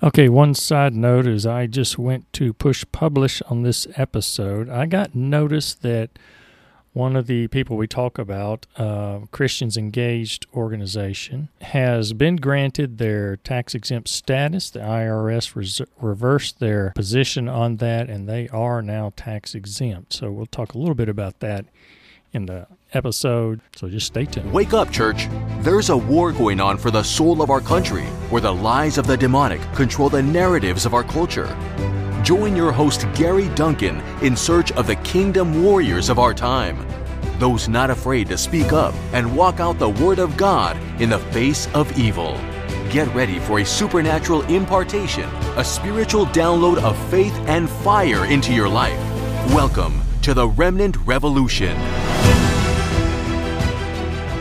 Okay, one side note is I just went to push publish on this episode. I got notice that one of the people we talk about, uh, Christians Engaged organization, has been granted their tax exempt status. The IRS res- reversed their position on that, and they are now tax exempt. So we'll talk a little bit about that in the episode. So just stay tuned. Wake up, church. There's a war going on for the soul of our country, where the lies of the demonic control the narratives of our culture. Join your host, Gary Duncan, in search of the kingdom warriors of our time. Those not afraid to speak up and walk out the Word of God in the face of evil. Get ready for a supernatural impartation, a spiritual download of faith and fire into your life. Welcome to the Remnant Revolution.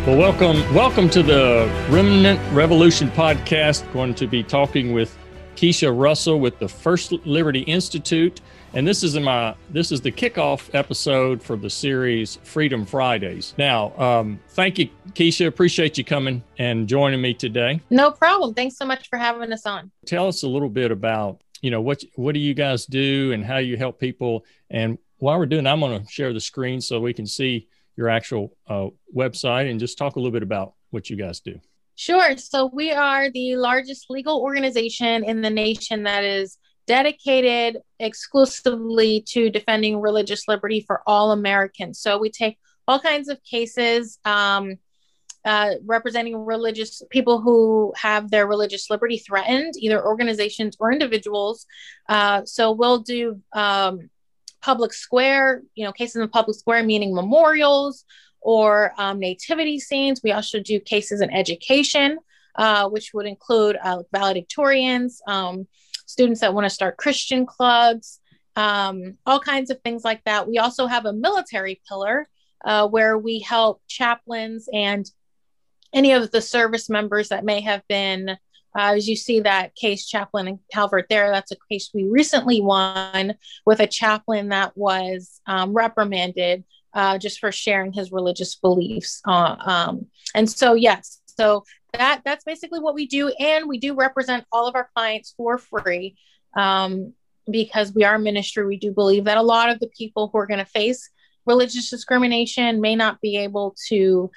Well, welcome, welcome to the Remnant Revolution podcast. Going to be talking with Keisha Russell with the First Liberty Institute, and this is my this is the kickoff episode for the series Freedom Fridays. Now, um, thank you, Keisha. Appreciate you coming and joining me today. No problem. Thanks so much for having us on. Tell us a little bit about you know what what do you guys do and how you help people. And while we're doing, I'm going to share the screen so we can see your actual uh, website and just talk a little bit about what you guys do. Sure. So we are the largest legal organization in the nation that is dedicated exclusively to defending religious liberty for all Americans. So we take all kinds of cases um, uh, representing religious people who have their religious liberty threatened, either organizations or individuals. Uh, so we'll do um, public square, you know, cases in public square, meaning memorials or um, nativity scenes. We also do cases in education, uh, which would include uh, valedictorians, um, students that want to start Christian clubs, um, all kinds of things like that. We also have a military pillar uh, where we help chaplains and any of the service members that may have been, uh, as you see that case chaplain and Calvert there, that's a case we recently won with a chaplain that was um, reprimanded uh, just for sharing his religious beliefs. Uh, um, and so, yes, so that that's basically what we do, and we do represent all of our clients for free um, because we are ministry. We do believe that a lot of the people who are going to face religious discrimination may not be able to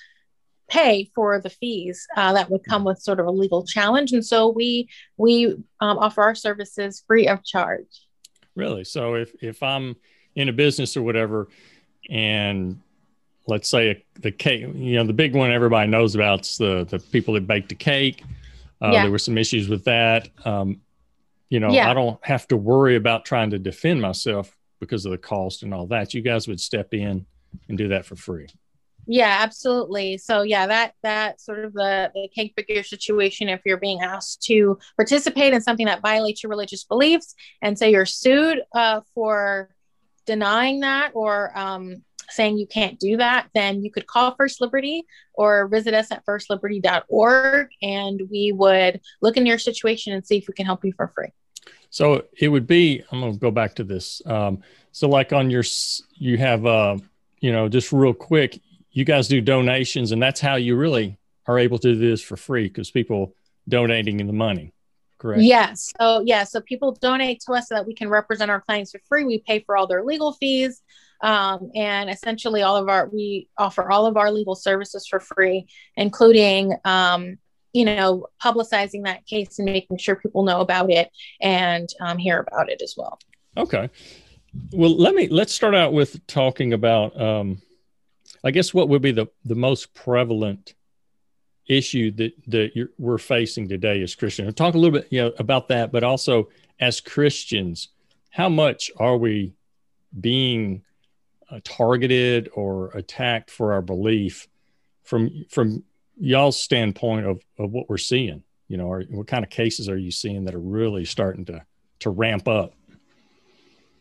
pay for the fees uh, that would come with sort of a legal challenge and so we we um, offer our services free of charge really so if if i'm in a business or whatever and let's say the cake, you know, the big one everybody knows about is the the people that baked the cake. Uh, yeah. There were some issues with that. Um, you know, yeah. I don't have to worry about trying to defend myself because of the cost and all that. You guys would step in and do that for free. Yeah, absolutely. So yeah, that that sort of the, the cake baker situation, if you're being asked to participate in something that violates your religious beliefs and say you're sued uh, for denying that or um, saying you can't do that, then you could call First Liberty or visit us at firstliberty.org and we would look into your situation and see if we can help you for free. So it would be, I'm going to go back to this. Um, so, like on your, you have, uh, you know, just real quick, you guys do donations, and that's how you really are able to do this for free because people donating in the money correct? Yes. So yeah, so people donate to us so that we can represent our clients for free. We pay for all their legal fees. Um, and essentially all of our we offer all of our legal services for free, including um, you know, publicizing that case and making sure people know about it and um, hear about it as well. Okay. Well, let me let's start out with talking about um, I guess what would be the the most prevalent issue that that we're facing today as Christians. Talk a little bit you know, about that, but also as Christians, how much are we being uh, targeted or attacked for our belief from from y'all's standpoint of, of what we're seeing? You know, or what kind of cases are you seeing that are really starting to to ramp up?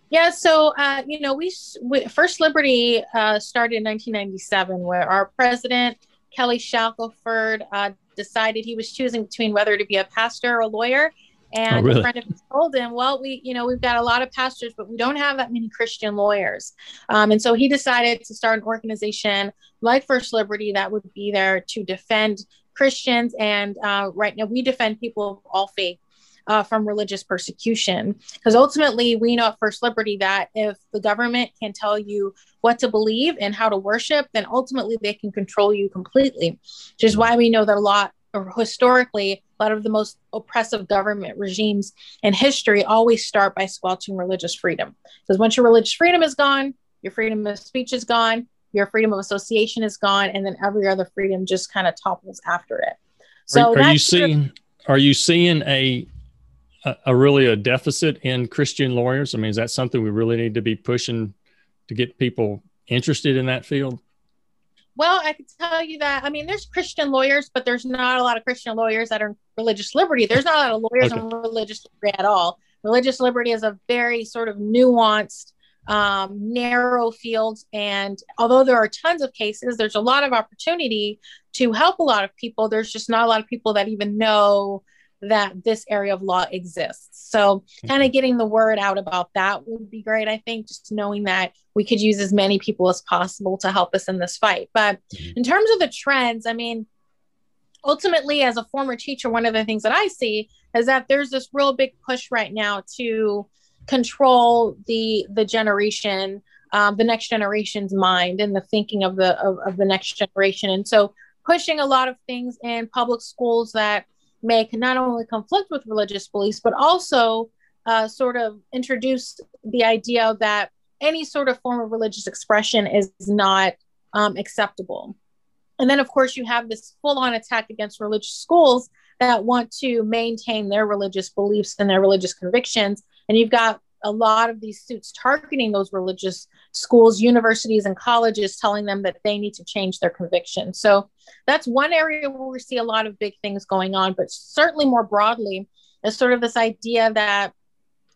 Yeah, so uh, you know, we, we First Liberty uh, started in 1997, where our president Kelly Shackelford uh, decided he was choosing between whether to be a pastor or a lawyer. And oh, really? a friend of his told him, well, we, you know, we've got a lot of pastors, but we don't have that many Christian lawyers. Um, and so he decided to start an organization like First Liberty that would be there to defend Christians. And uh, right now we defend people of all faith. Uh, from religious persecution. Because ultimately, we know at First Liberty that if the government can tell you what to believe and how to worship, then ultimately they can control you completely. Which is why we know that a lot, or historically, a lot of the most oppressive government regimes in history always start by squelching religious freedom. Because once your religious freedom is gone, your freedom of speech is gone, your freedom of association is gone, and then every other freedom just kind of topples after it. So are, are you seeing? Are you seeing a a, a, really a deficit in Christian lawyers? I mean, is that something we really need to be pushing to get people interested in that field? Well, I can tell you that. I mean, there's Christian lawyers, but there's not a lot of Christian lawyers that are religious liberty. There's not a lot of lawyers okay. on religious liberty at all. Religious liberty is a very sort of nuanced, um, narrow field. And although there are tons of cases, there's a lot of opportunity to help a lot of people. There's just not a lot of people that even know that this area of law exists. So, kind of mm-hmm. getting the word out about that would be great. I think just knowing that we could use as many people as possible to help us in this fight. But mm-hmm. in terms of the trends, I mean, ultimately, as a former teacher, one of the things that I see is that there's this real big push right now to control the the generation um, the next generation's mind and the thinking of the of, of the next generation and so pushing a lot of things in public schools that may not only conflict with religious beliefs, but also uh, sort of introduce the idea that any sort of form of religious expression is not um, acceptable. And then, of course, you have this full on attack against religious schools that want to maintain their religious beliefs and their religious convictions. And you've got a lot of these suits targeting those religious schools, universities, and colleges, telling them that they need to change their conviction. So that's one area where we see a lot of big things going on, but certainly more broadly is sort of this idea that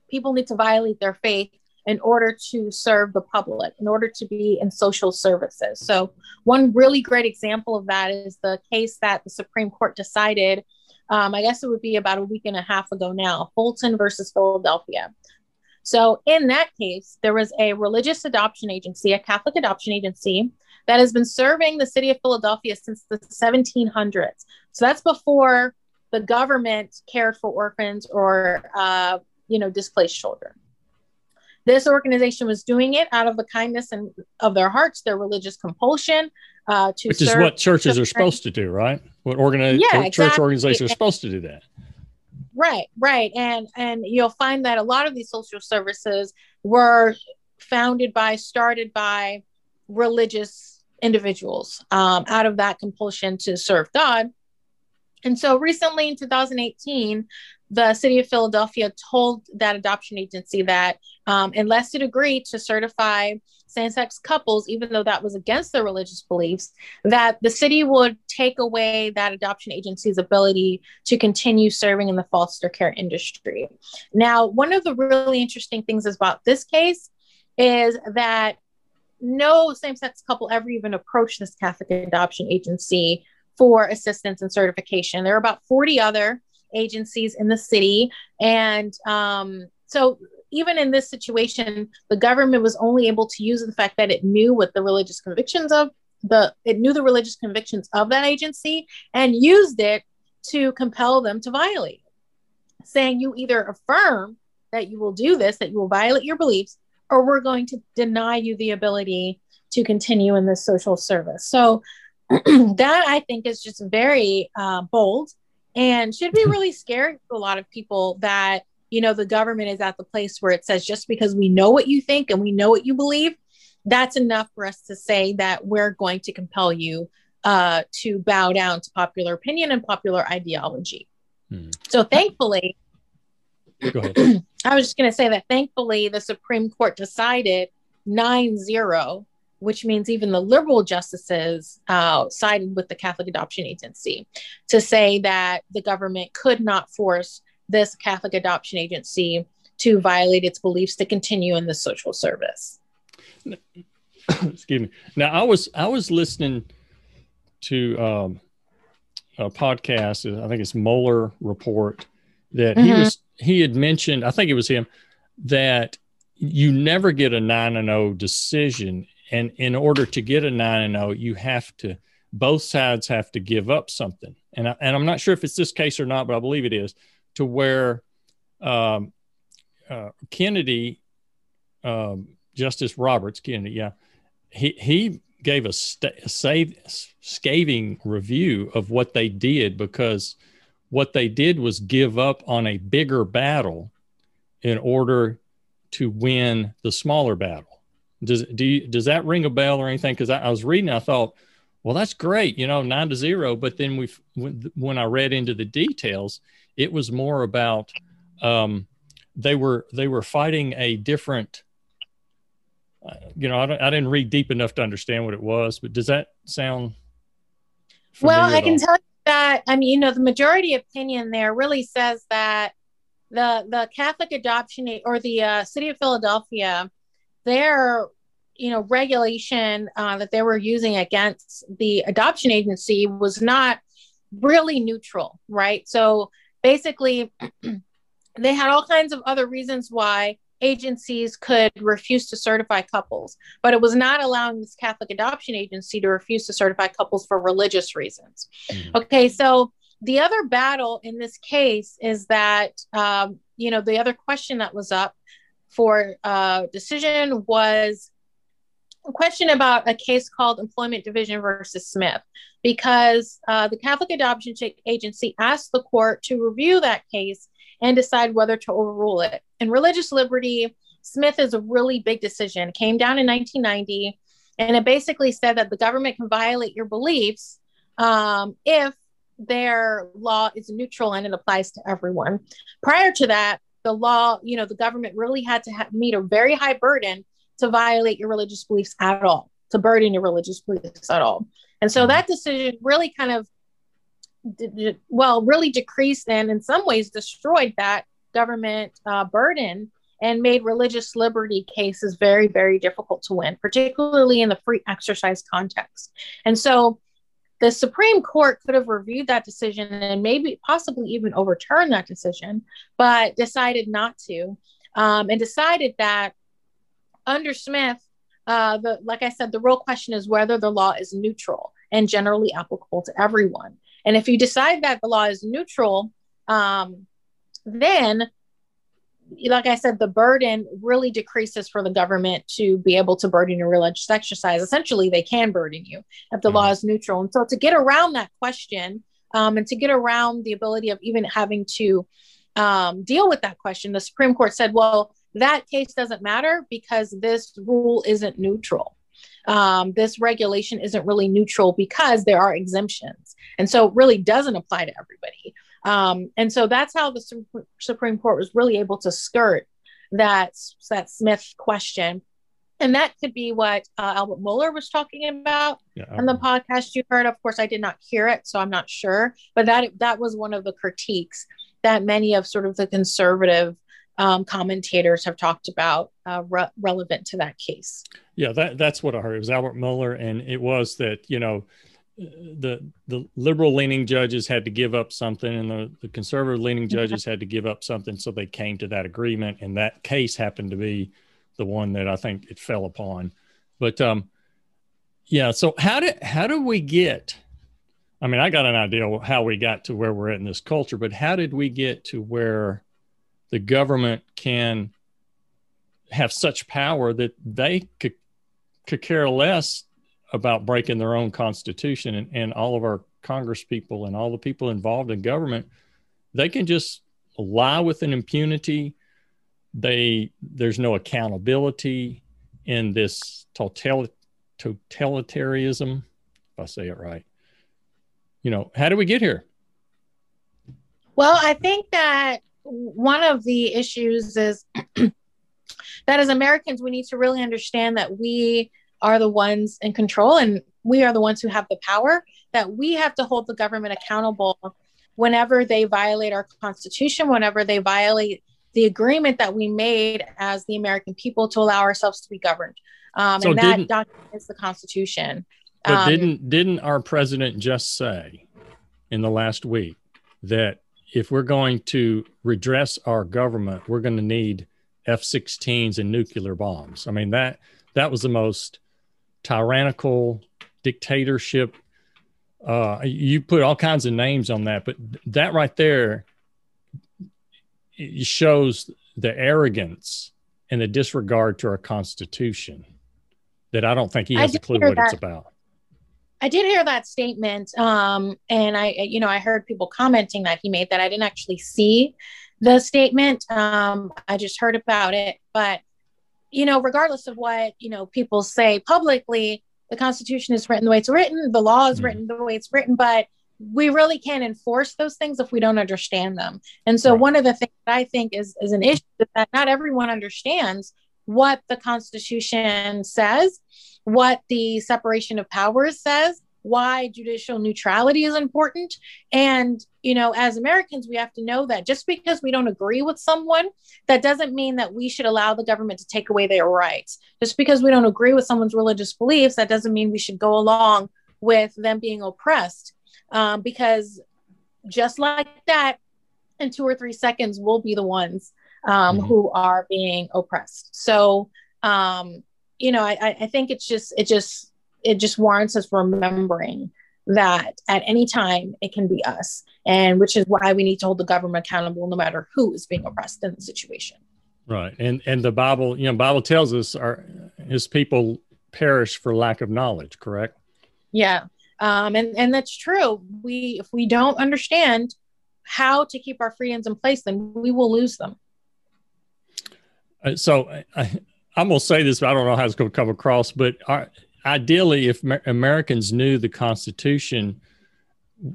people need to violate their faith in order to serve the public, in order to be in social services. So, one really great example of that is the case that the Supreme Court decided. Um, I guess it would be about a week and a half ago now, Fulton versus Philadelphia. So, in that case, there was a religious adoption agency, a Catholic adoption agency, that has been serving the city of Philadelphia since the 1700s. So, that's before the government cared for orphans or, uh, you know, displaced children. This organization was doing it out of the kindness and of their hearts, their religious compulsion. Uh, to Which is what churches are supposed to do, right? What organi- yeah, church exactly. organizations are supposed to do that. Right, right. And and you'll find that a lot of these social services were founded by, started by religious individuals um, out of that compulsion to serve God. And so recently in 2018, the city of Philadelphia told that adoption agency that um, unless it agreed to certify same-sex couples, even though that was against their religious beliefs, that the city would take away that adoption agency's ability to continue serving in the foster care industry. Now, one of the really interesting things about this case is that no same-sex couple ever even approached this Catholic adoption agency for assistance and certification. There are about 40 other agencies in the city. And um, so, even in this situation, the government was only able to use the fact that it knew what the religious convictions of the it knew the religious convictions of that agency and used it to compel them to violate saying you either affirm that you will do this that you will violate your beliefs or we're going to deny you the ability to continue in this social service so that i think is just very uh, bold and should be really scary to a lot of people that you know the government is at the place where it says just because we know what you think and we know what you believe that's enough for us to say that we're going to compel you uh, to bow down to popular opinion and popular ideology hmm. so thankfully i was just going to say that thankfully the supreme court decided 9-0 which means even the liberal justices uh, sided with the Catholic Adoption Agency to say that the government could not force this Catholic Adoption Agency to violate its beliefs to continue in the social service. Excuse me. Now, I was I was listening to um, a podcast. I think it's Mohler Report that mm-hmm. he was he had mentioned. I think it was him that you never get a nine and zero oh decision and in order to get a nine and zero, oh, you have to both sides have to give up something. And I, and I'm not sure if it's this case or not, but I believe it is to where um, uh, Kennedy, um, Justice Roberts Kennedy, yeah, he he gave a, st- a save, scathing review of what they did because what they did was give up on a bigger battle in order to win the smaller battle. Does do you, does that ring a bell or anything? Because I, I, was reading, I thought, well, that's great, you know, nine to zero. But then we, when, when I read into the details, it was more about um, they were they were fighting a different. Uh, you know, I, I didn't read deep enough to understand what it was, but does that sound? Well, I can all? tell you that I mean, you know, the majority opinion there really says that the the Catholic adoption or the uh, city of Philadelphia, their you know regulation uh, that they were using against the adoption agency was not really neutral, right? So basically, they had all kinds of other reasons why agencies could refuse to certify couples, but it was not allowing this Catholic adoption agency to refuse to certify couples for religious reasons. Mm-hmm. Okay, so the other battle in this case is that um, you know the other question that was up for uh, decision was a question about a case called employment division versus smith. Because uh, the catholic adoption agency asked the court to review that case and decide whether to overrule it. In religious liberty smith is a really big decision. It came down in 1990 and it basically said that the government can violate your beliefs um, if their law is neutral and it applies to everyone. Prior to that, the law, you know, the government really had to have, meet a very high burden to violate your religious beliefs at all, to burden your religious beliefs at all. And so mm-hmm. that decision really kind of, well, really decreased and in some ways destroyed that government uh, burden and made religious liberty cases very, very difficult to win, particularly in the free exercise context. And so the Supreme Court could have reviewed that decision and maybe possibly even overturned that decision, but decided not to, um, and decided that under Smith, uh, the like I said, the real question is whether the law is neutral and generally applicable to everyone. And if you decide that the law is neutral, um, then like I said, the burden really decreases for the government to be able to burden your religious exercise. Essentially, they can burden you if the mm-hmm. law is neutral. And so, to get around that question um, and to get around the ability of even having to um, deal with that question, the Supreme Court said, well, that case doesn't matter because this rule isn't neutral. Um, this regulation isn't really neutral because there are exemptions. And so, it really doesn't apply to everybody. Um, and so that's how the Supreme Court was really able to skirt that, that Smith question. And that could be what uh, Albert Mohler was talking about yeah, in the podcast you heard. Of course, I did not hear it, so I'm not sure. But that that was one of the critiques that many of sort of the conservative um, commentators have talked about uh, re- relevant to that case. Yeah, that, that's what I heard. It was Albert Mohler, and it was that you know the the liberal leaning judges had to give up something and the, the conservative leaning judges had to give up something so they came to that agreement and that case happened to be the one that i think it fell upon. But um yeah so how did how do we get i mean i got an idea how we got to where we're at in this culture but how did we get to where the government can have such power that they could could care less about breaking their own constitution and, and all of our congress people and all the people involved in government they can just lie with an impunity. They there's no accountability in this total, totalitarianism if i say it right. You know how do we get here? Well i think that one of the issues is that as americans we need to really understand that we are the ones in control and we are the ones who have the power that we have to hold the government accountable whenever they violate our constitution whenever they violate the agreement that we made as the american people to allow ourselves to be governed. Um, so and that document is the constitution. But um, didn't didn't our president just say in the last week that if we're going to redress our government we're going to need f-16s and nuclear bombs? I mean that that was the most tyrannical dictatorship. Uh, you put all kinds of names on that, but that right there it shows the arrogance and the disregard to our Constitution that I don't think he has a clue what that. it's about. I did hear that statement, um, and I, you know, I heard people commenting that he made that. I didn't actually see the statement. Um, I just heard about it, but you know, regardless of what you know people say publicly, the Constitution is written the way it's written, the law is mm. written the way it's written, but we really can't enforce those things if we don't understand them. And so, right. one of the things that I think is is an issue is that not everyone understands what the Constitution says, what the separation of powers says, why judicial neutrality is important. And, you know, as Americans, we have to know that just because we don't agree with someone, that doesn't mean that we should allow the government to take away their rights. Just because we don't agree with someone's religious beliefs, that doesn't mean we should go along with them being oppressed. Um, because just like that, in two or three seconds, we'll be the ones um, mm-hmm. who are being oppressed. So, um, you know, I, I think it's just, it just, it just warrants us remembering that at any time it can be us. And which is why we need to hold the government accountable no matter who is being oppressed in the situation. Right. And and the bible you know bible tells us our his people perish for lack of knowledge correct? Yeah. Um and and that's true. We if we don't understand how to keep our freedoms in place then we will lose them. Uh, so I, I'm gonna say this, but I don't know how it's gonna come across. But our, ideally, if Americans knew the Constitution,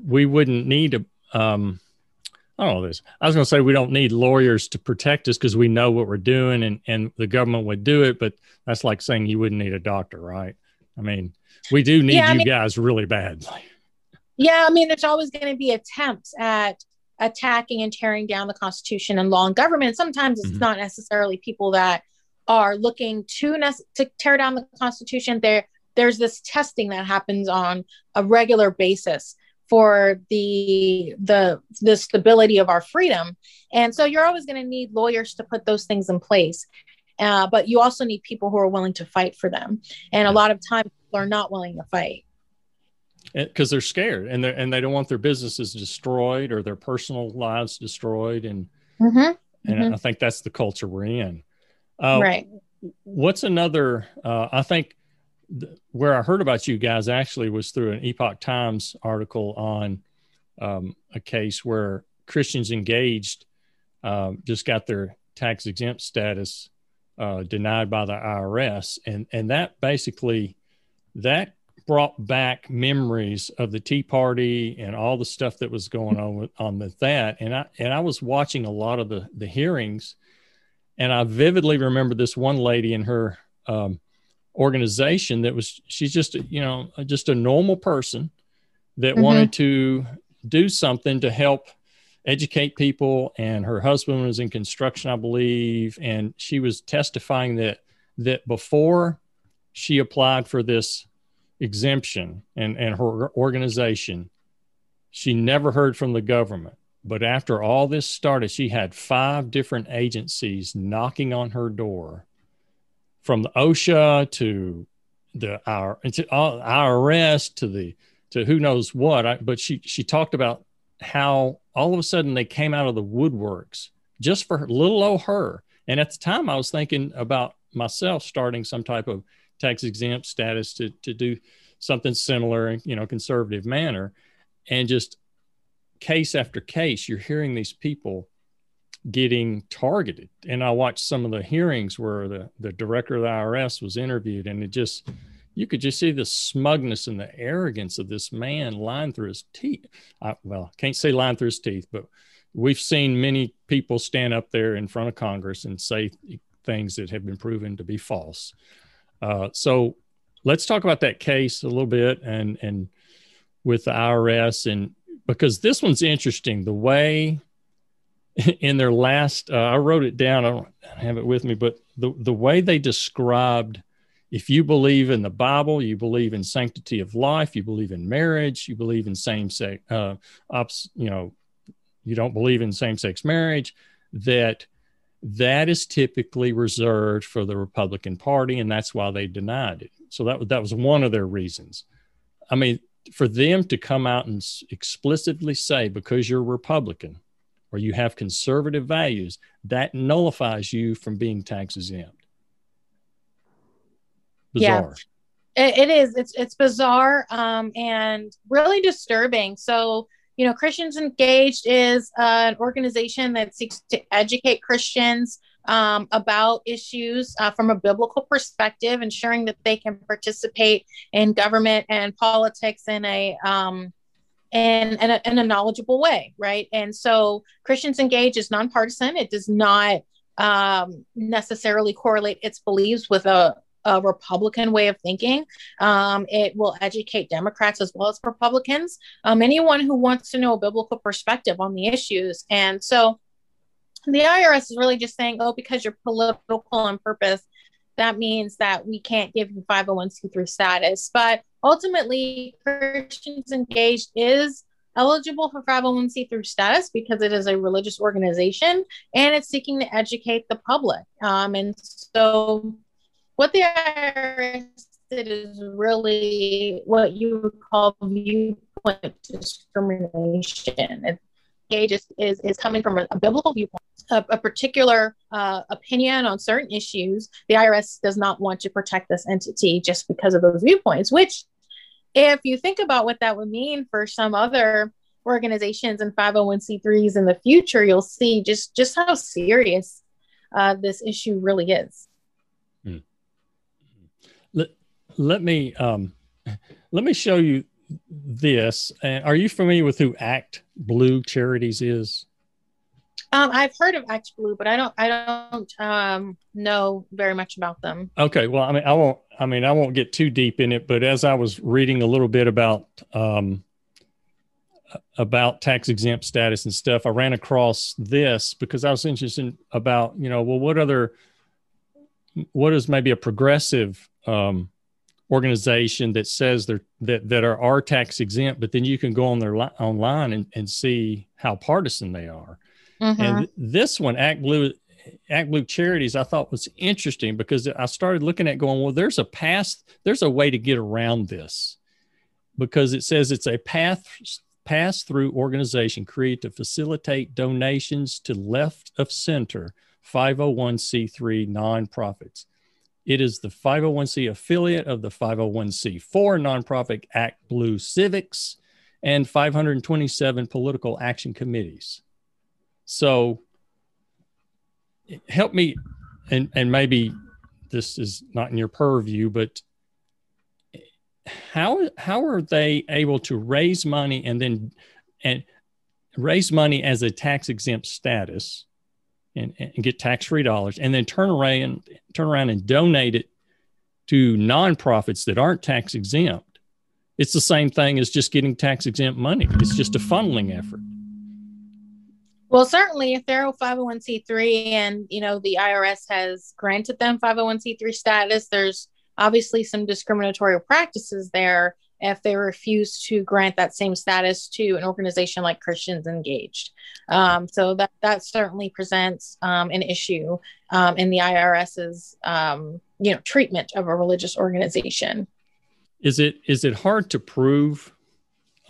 we wouldn't need a. Um, I don't know this. I was going to say we don't need lawyers to protect us because we know what we're doing, and and the government would do it. But that's like saying you wouldn't need a doctor, right? I mean, we do need yeah, you mean, guys really badly. Yeah, I mean, there's always going to be attempts at attacking and tearing down the Constitution and law and government. Sometimes it's mm-hmm. not necessarily people that are looking to ne- to tear down the Constitution. There, there's this testing that happens on a regular basis for the the the stability of our freedom, and so you're always going to need lawyers to put those things in place. Uh, but you also need people who are willing to fight for them, and a lot of times people are not willing to fight because they're scared and they and they don't want their businesses destroyed or their personal lives destroyed and mm-hmm. and mm-hmm. I think that's the culture we're in. Uh, right. What's another? Uh, I think th- where I heard about you guys actually was through an Epoch Times article on um, a case where Christians engaged um, just got their tax exempt status uh, denied by the IRS, and and that basically that brought back memories of the Tea Party and all the stuff that was going on with, on with that. And I and I was watching a lot of the the hearings, and I vividly remember this one lady in her um, organization that was she's just you know just a normal person that mm-hmm. wanted to do something to help educate people and her husband was in construction i believe and she was testifying that that before she applied for this exemption and, and her organization, she never heard from the government. But after all this started, she had five different agencies knocking on her door from the OSHA to the our to IRS to the to who knows what. I, but she she talked about how all of a sudden they came out of the woodworks just for little old her. And at the time, I was thinking about myself starting some type of tax exempt status to to do something similar you know conservative manner and just case after case you're hearing these people getting targeted. And i watched some of the hearings where the the director of the irs was interviewed and it just you could just see the smugness and the arrogance of this man lying through his teeth. I, well can't say lying through his teeth but we've seen many people stand up there in front of congress and say things that have been proven to be false. Uh, so let's talk about that case a little bit and and with the IRS and because this one's interesting. The way in their last uh, I wrote it down I don't have it with me but the the way they described if you believe in the Bible, you believe in sanctity of life, you believe in marriage, you believe in same sex, uh, you know, you don't believe in same sex marriage, that that is typically reserved for the Republican Party, and that's why they denied it. So that that was one of their reasons. I mean, for them to come out and explicitly say because you're Republican, or you have conservative values, that nullifies you from being tax exempt. Bizarre. Yeah, it, it is. It's it's bizarre um, and really disturbing. So you know, Christians Engaged is uh, an organization that seeks to educate Christians um, about issues uh, from a biblical perspective, ensuring that they can participate in government and politics in a um, in, in, a, in a knowledgeable way, right? And so Christians Engage is nonpartisan. It does not um, necessarily correlate its beliefs with a a Republican way of thinking. Um, it will educate Democrats as well as Republicans, um, anyone who wants to know a biblical perspective on the issues. And so the IRS is really just saying, oh, because you're political on purpose, that means that we can't give you 501c3 status. But ultimately, Christians Engaged is eligible for 501c3 status because it is a religious organization and it's seeking to educate the public. Um, and so what the IRS did is really what you would call viewpoint discrimination. It, Gage is, is, is coming from a, a biblical viewpoint, a, a particular uh, opinion on certain issues. The IRS does not want to protect this entity just because of those viewpoints, which, if you think about what that would mean for some other organizations and 501c3s in the future, you'll see just, just how serious uh, this issue really is. let me um, let me show you this. And are you familiar with who Act Blue Charities is? Um, I've heard of Act Blue, but I don't I don't um, know very much about them. Okay, well, I mean, I won't. I mean, I won't get too deep in it. But as I was reading a little bit about um, about tax exempt status and stuff, I ran across this because I was interested about you know, well, what other what is maybe a progressive um, organization that says they're that, that are, are tax exempt, but then you can go on their li- online and, and see how partisan they are. Mm-hmm. And this one, Act Blue, Act Blue Charities, I thought was interesting because I started looking at going, well, there's a path, there's a way to get around this because it says it's a path pass through organization created to facilitate donations to left of center 501c3 nonprofits. It is the 501c affiliate of the 501c4 nonprofit Act Blue Civics and 527 political action committees. So help me, and, and maybe this is not in your purview, but how how are they able to raise money and then and raise money as a tax exempt status and, and get tax free dollars, and then turn around turn around and donate it to nonprofits that aren't tax exempt. It's the same thing as just getting tax exempt money. It's just a funneling effort. Well, certainly, if they're a 501c3 and you know the IRS has granted them 501c3 status, there's obviously some discriminatory practices there if they refuse to grant that same status to an organization like Christians Engaged. Um, so that that certainly presents um, an issue um, in the IRS's um, you know treatment of a religious organization. Is it is it hard to prove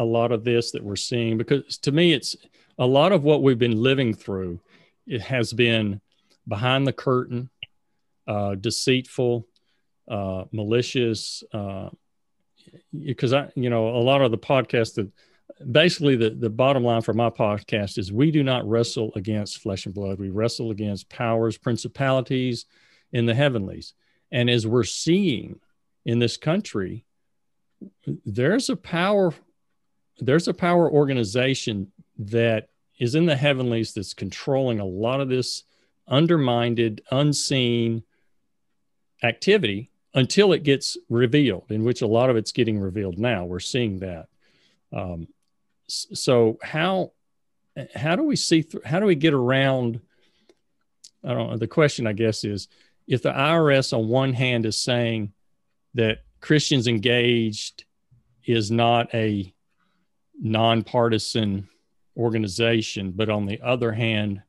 a lot of this that we're seeing? Because to me, it's a lot of what we've been living through. It has been behind the curtain, uh, deceitful, uh, malicious. Uh, because I, you know, a lot of the podcasts that basically the, the bottom line for my podcast is we do not wrestle against flesh and blood. We wrestle against powers, principalities in the heavenlies. And as we're seeing in this country, there's a power, there's a power organization that is in the heavenlies that's controlling a lot of this undermined, unseen activity until it gets revealed, in which a lot of it's getting revealed now. We're seeing that. Um, so how how do we see th- how do we get around? I don't know. The question, I guess, is if the IRS on one hand is saying that Christians engaged is not a nonpartisan organization, but on the other hand,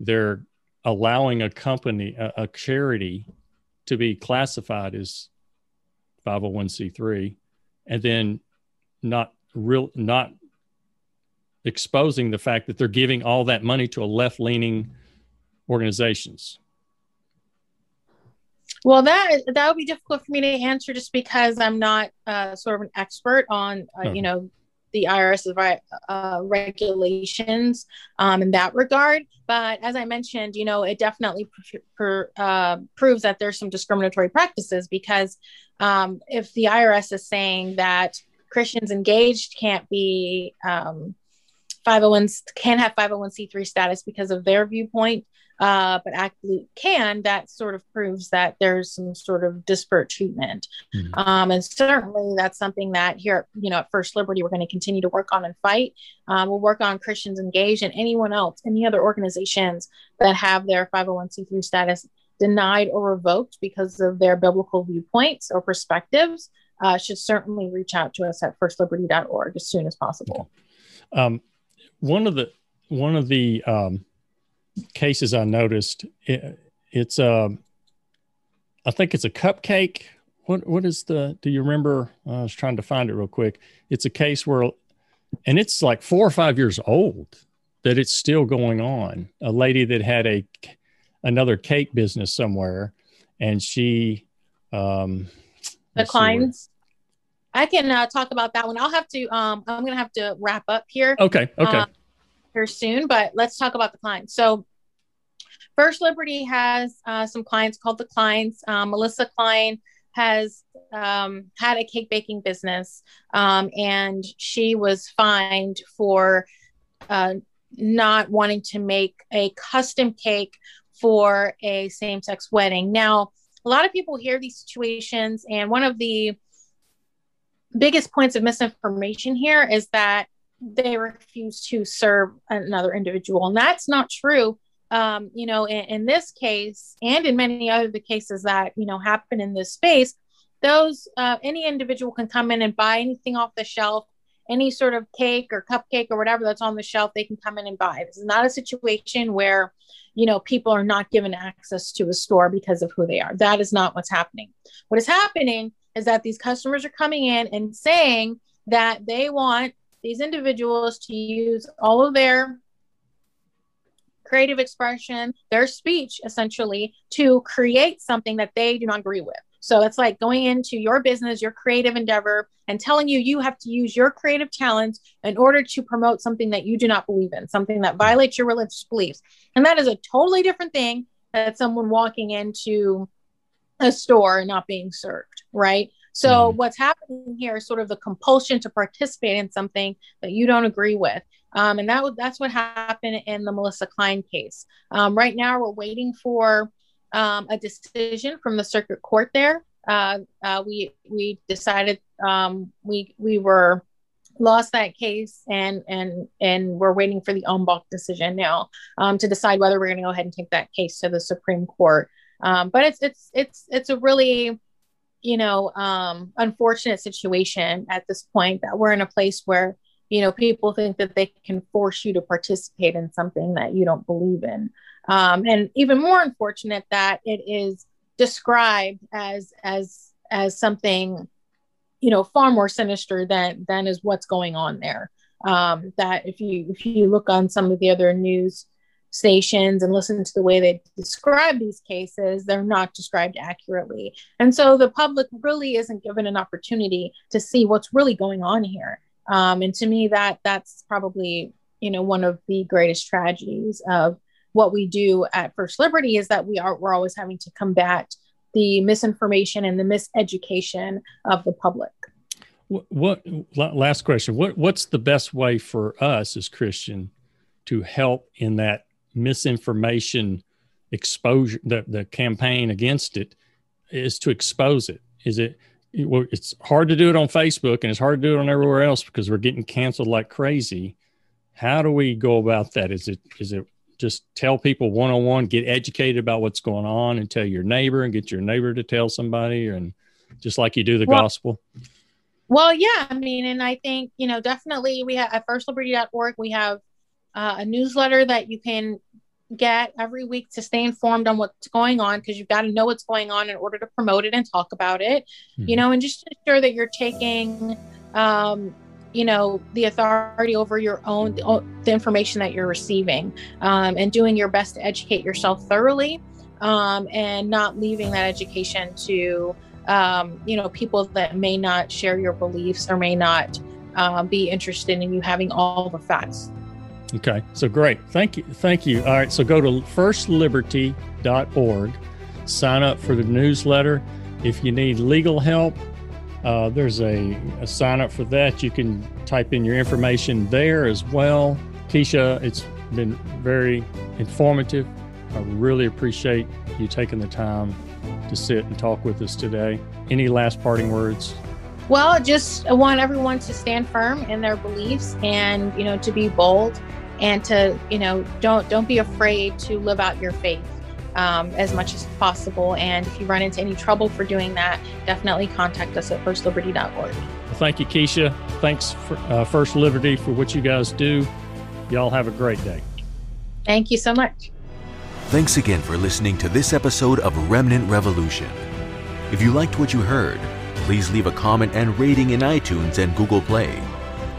they're allowing a company, a, a charity, to be classified as 501c3 and then not real not exposing the fact that they're giving all that money to a left leaning organizations? Well, that that would be difficult for me to answer just because I'm not uh, sort of an expert on uh, you know the IRS uh, regulations um, in that regard. But as I mentioned, you know, it definitely pr- pr- uh, proves that there's some discriminatory practices because um, if the IRS is saying that Christians engaged can't be um, 501 can have 501c3 status because of their viewpoint, uh, but actually can, that sort of proves that there's some sort of disparate treatment. Mm-hmm. Um, and certainly that's something that here, you know, at First Liberty, we're going to continue to work on and fight. Um, we'll work on Christians Engaged and anyone else, any other organizations that have their 501c3 status denied or revoked because of their biblical viewpoints or perspectives. Uh, should certainly reach out to us at firstliberty.org as soon as possible. Um, one of the one of the um, cases I noticed, it, it's a, um, I think it's a cupcake. What what is the? Do you remember? I was trying to find it real quick. It's a case where, and it's like four or five years old that it's still going on. A lady that had a another cake business somewhere, and she um, the Kleins. I can uh, talk about that one. I'll have to. Um, I'm going to have to wrap up here. Okay. Okay. Uh, here soon, but let's talk about the Kleins. So, First Liberty has uh, some clients called the Kleins. Um, Melissa Klein has um, had a cake baking business, um, and she was fined for uh, not wanting to make a custom cake for a same sex wedding. Now, a lot of people hear these situations, and one of the biggest points of misinformation here is that they refuse to serve another individual. And that's not true. Um, you know, in, in, this case and in many other the cases that, you know, happen in this space, those, uh, any individual can come in and buy anything off the shelf, any sort of cake or cupcake or whatever that's on the shelf, they can come in and buy. This is not a situation where, you know, people are not given access to a store because of who they are. That is not what's happening. What is happening is that these customers are coming in and saying that they want these individuals to use all of their creative expression, their speech essentially to create something that they do not agree with. So it's like going into your business, your creative endeavor, and telling you you have to use your creative talents in order to promote something that you do not believe in, something that violates your religious beliefs. And that is a totally different thing than someone walking into a store and not being served, right? So mm-hmm. what's happening here is sort of the compulsion to participate in something that you don't agree with. Um, and that that's what happened in the Melissa Klein case. Um, right now, we're waiting for um, a decision from the circuit court. There, uh, uh, we we decided um, we we were lost that case, and and and we're waiting for the banc decision now um, to decide whether we're going to go ahead and take that case to the Supreme Court. Um, but it's it's it's it's a really you know, um, unfortunate situation at this point that we're in a place where, you know, people think that they can force you to participate in something that you don't believe in. Um, and even more unfortunate that it is described as as as something, you know, far more sinister than than is what's going on there. Um, that if you if you look on some of the other news stations and listen to the way they describe these cases, they're not described accurately. And so the public really isn't given an opportunity to see what's really going on here. Um, and to me, that that's probably you know one of the greatest tragedies of what we do at First Liberty is that we are we're always having to combat the misinformation and the miseducation of the public. What, what last question? What what's the best way for us as Christian to help in that misinformation exposure the, the campaign against it is to expose it. Is it well, it's hard to do it on facebook and it's hard to do it on everywhere else because we're getting canceled like crazy. How do we go about that? Is it is it just tell people one-on-one get educated about what's going on and tell your neighbor and get your neighbor to tell somebody and just like you do the well, gospel? well yeah i mean and i think you know definitely we have at firstliberty.org we have uh, a newsletter that you can get every week to stay informed on what's going on because you've got to know what's going on in order to promote it and talk about it mm-hmm. you know and just ensure that you're taking um, you know the authority over your own the information that you're receiving um, and doing your best to educate yourself thoroughly um, and not leaving that education to um, you know people that may not share your beliefs or may not uh, be interested in you having all the facts okay so great thank you thank you all right so go to firstliberty.org sign up for the newsletter if you need legal help uh, there's a, a sign up for that. You can type in your information there as well. Keisha, it's been very informative. I really appreciate you taking the time to sit and talk with us today. Any last parting words? Well, just I want everyone to stand firm in their beliefs and, you know, to be bold and to, you know, don't don't be afraid to live out your faith um, as much as possible. And if you run into any trouble for doing that, definitely contact us at firstliberty.org. Well, thank you, Keisha. Thanks for uh, First Liberty for what you guys do. Y'all have a great day. Thank you so much. Thanks again for listening to this episode of Remnant Revolution. If you liked what you heard, please leave a comment and rating in iTunes and Google Play.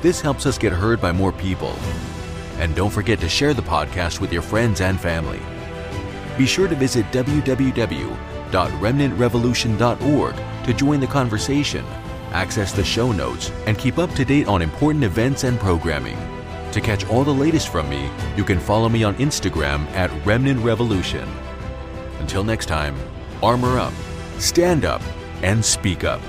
This helps us get heard by more people. And don't forget to share the podcast with your friends and family be sure to visit www.remnantrevolution.org to join the conversation, access the show notes, and keep up to date on important events and programming. To catch all the latest from me, you can follow me on Instagram at Remnant Revolution. Until next time, armor up, stand up, and speak up.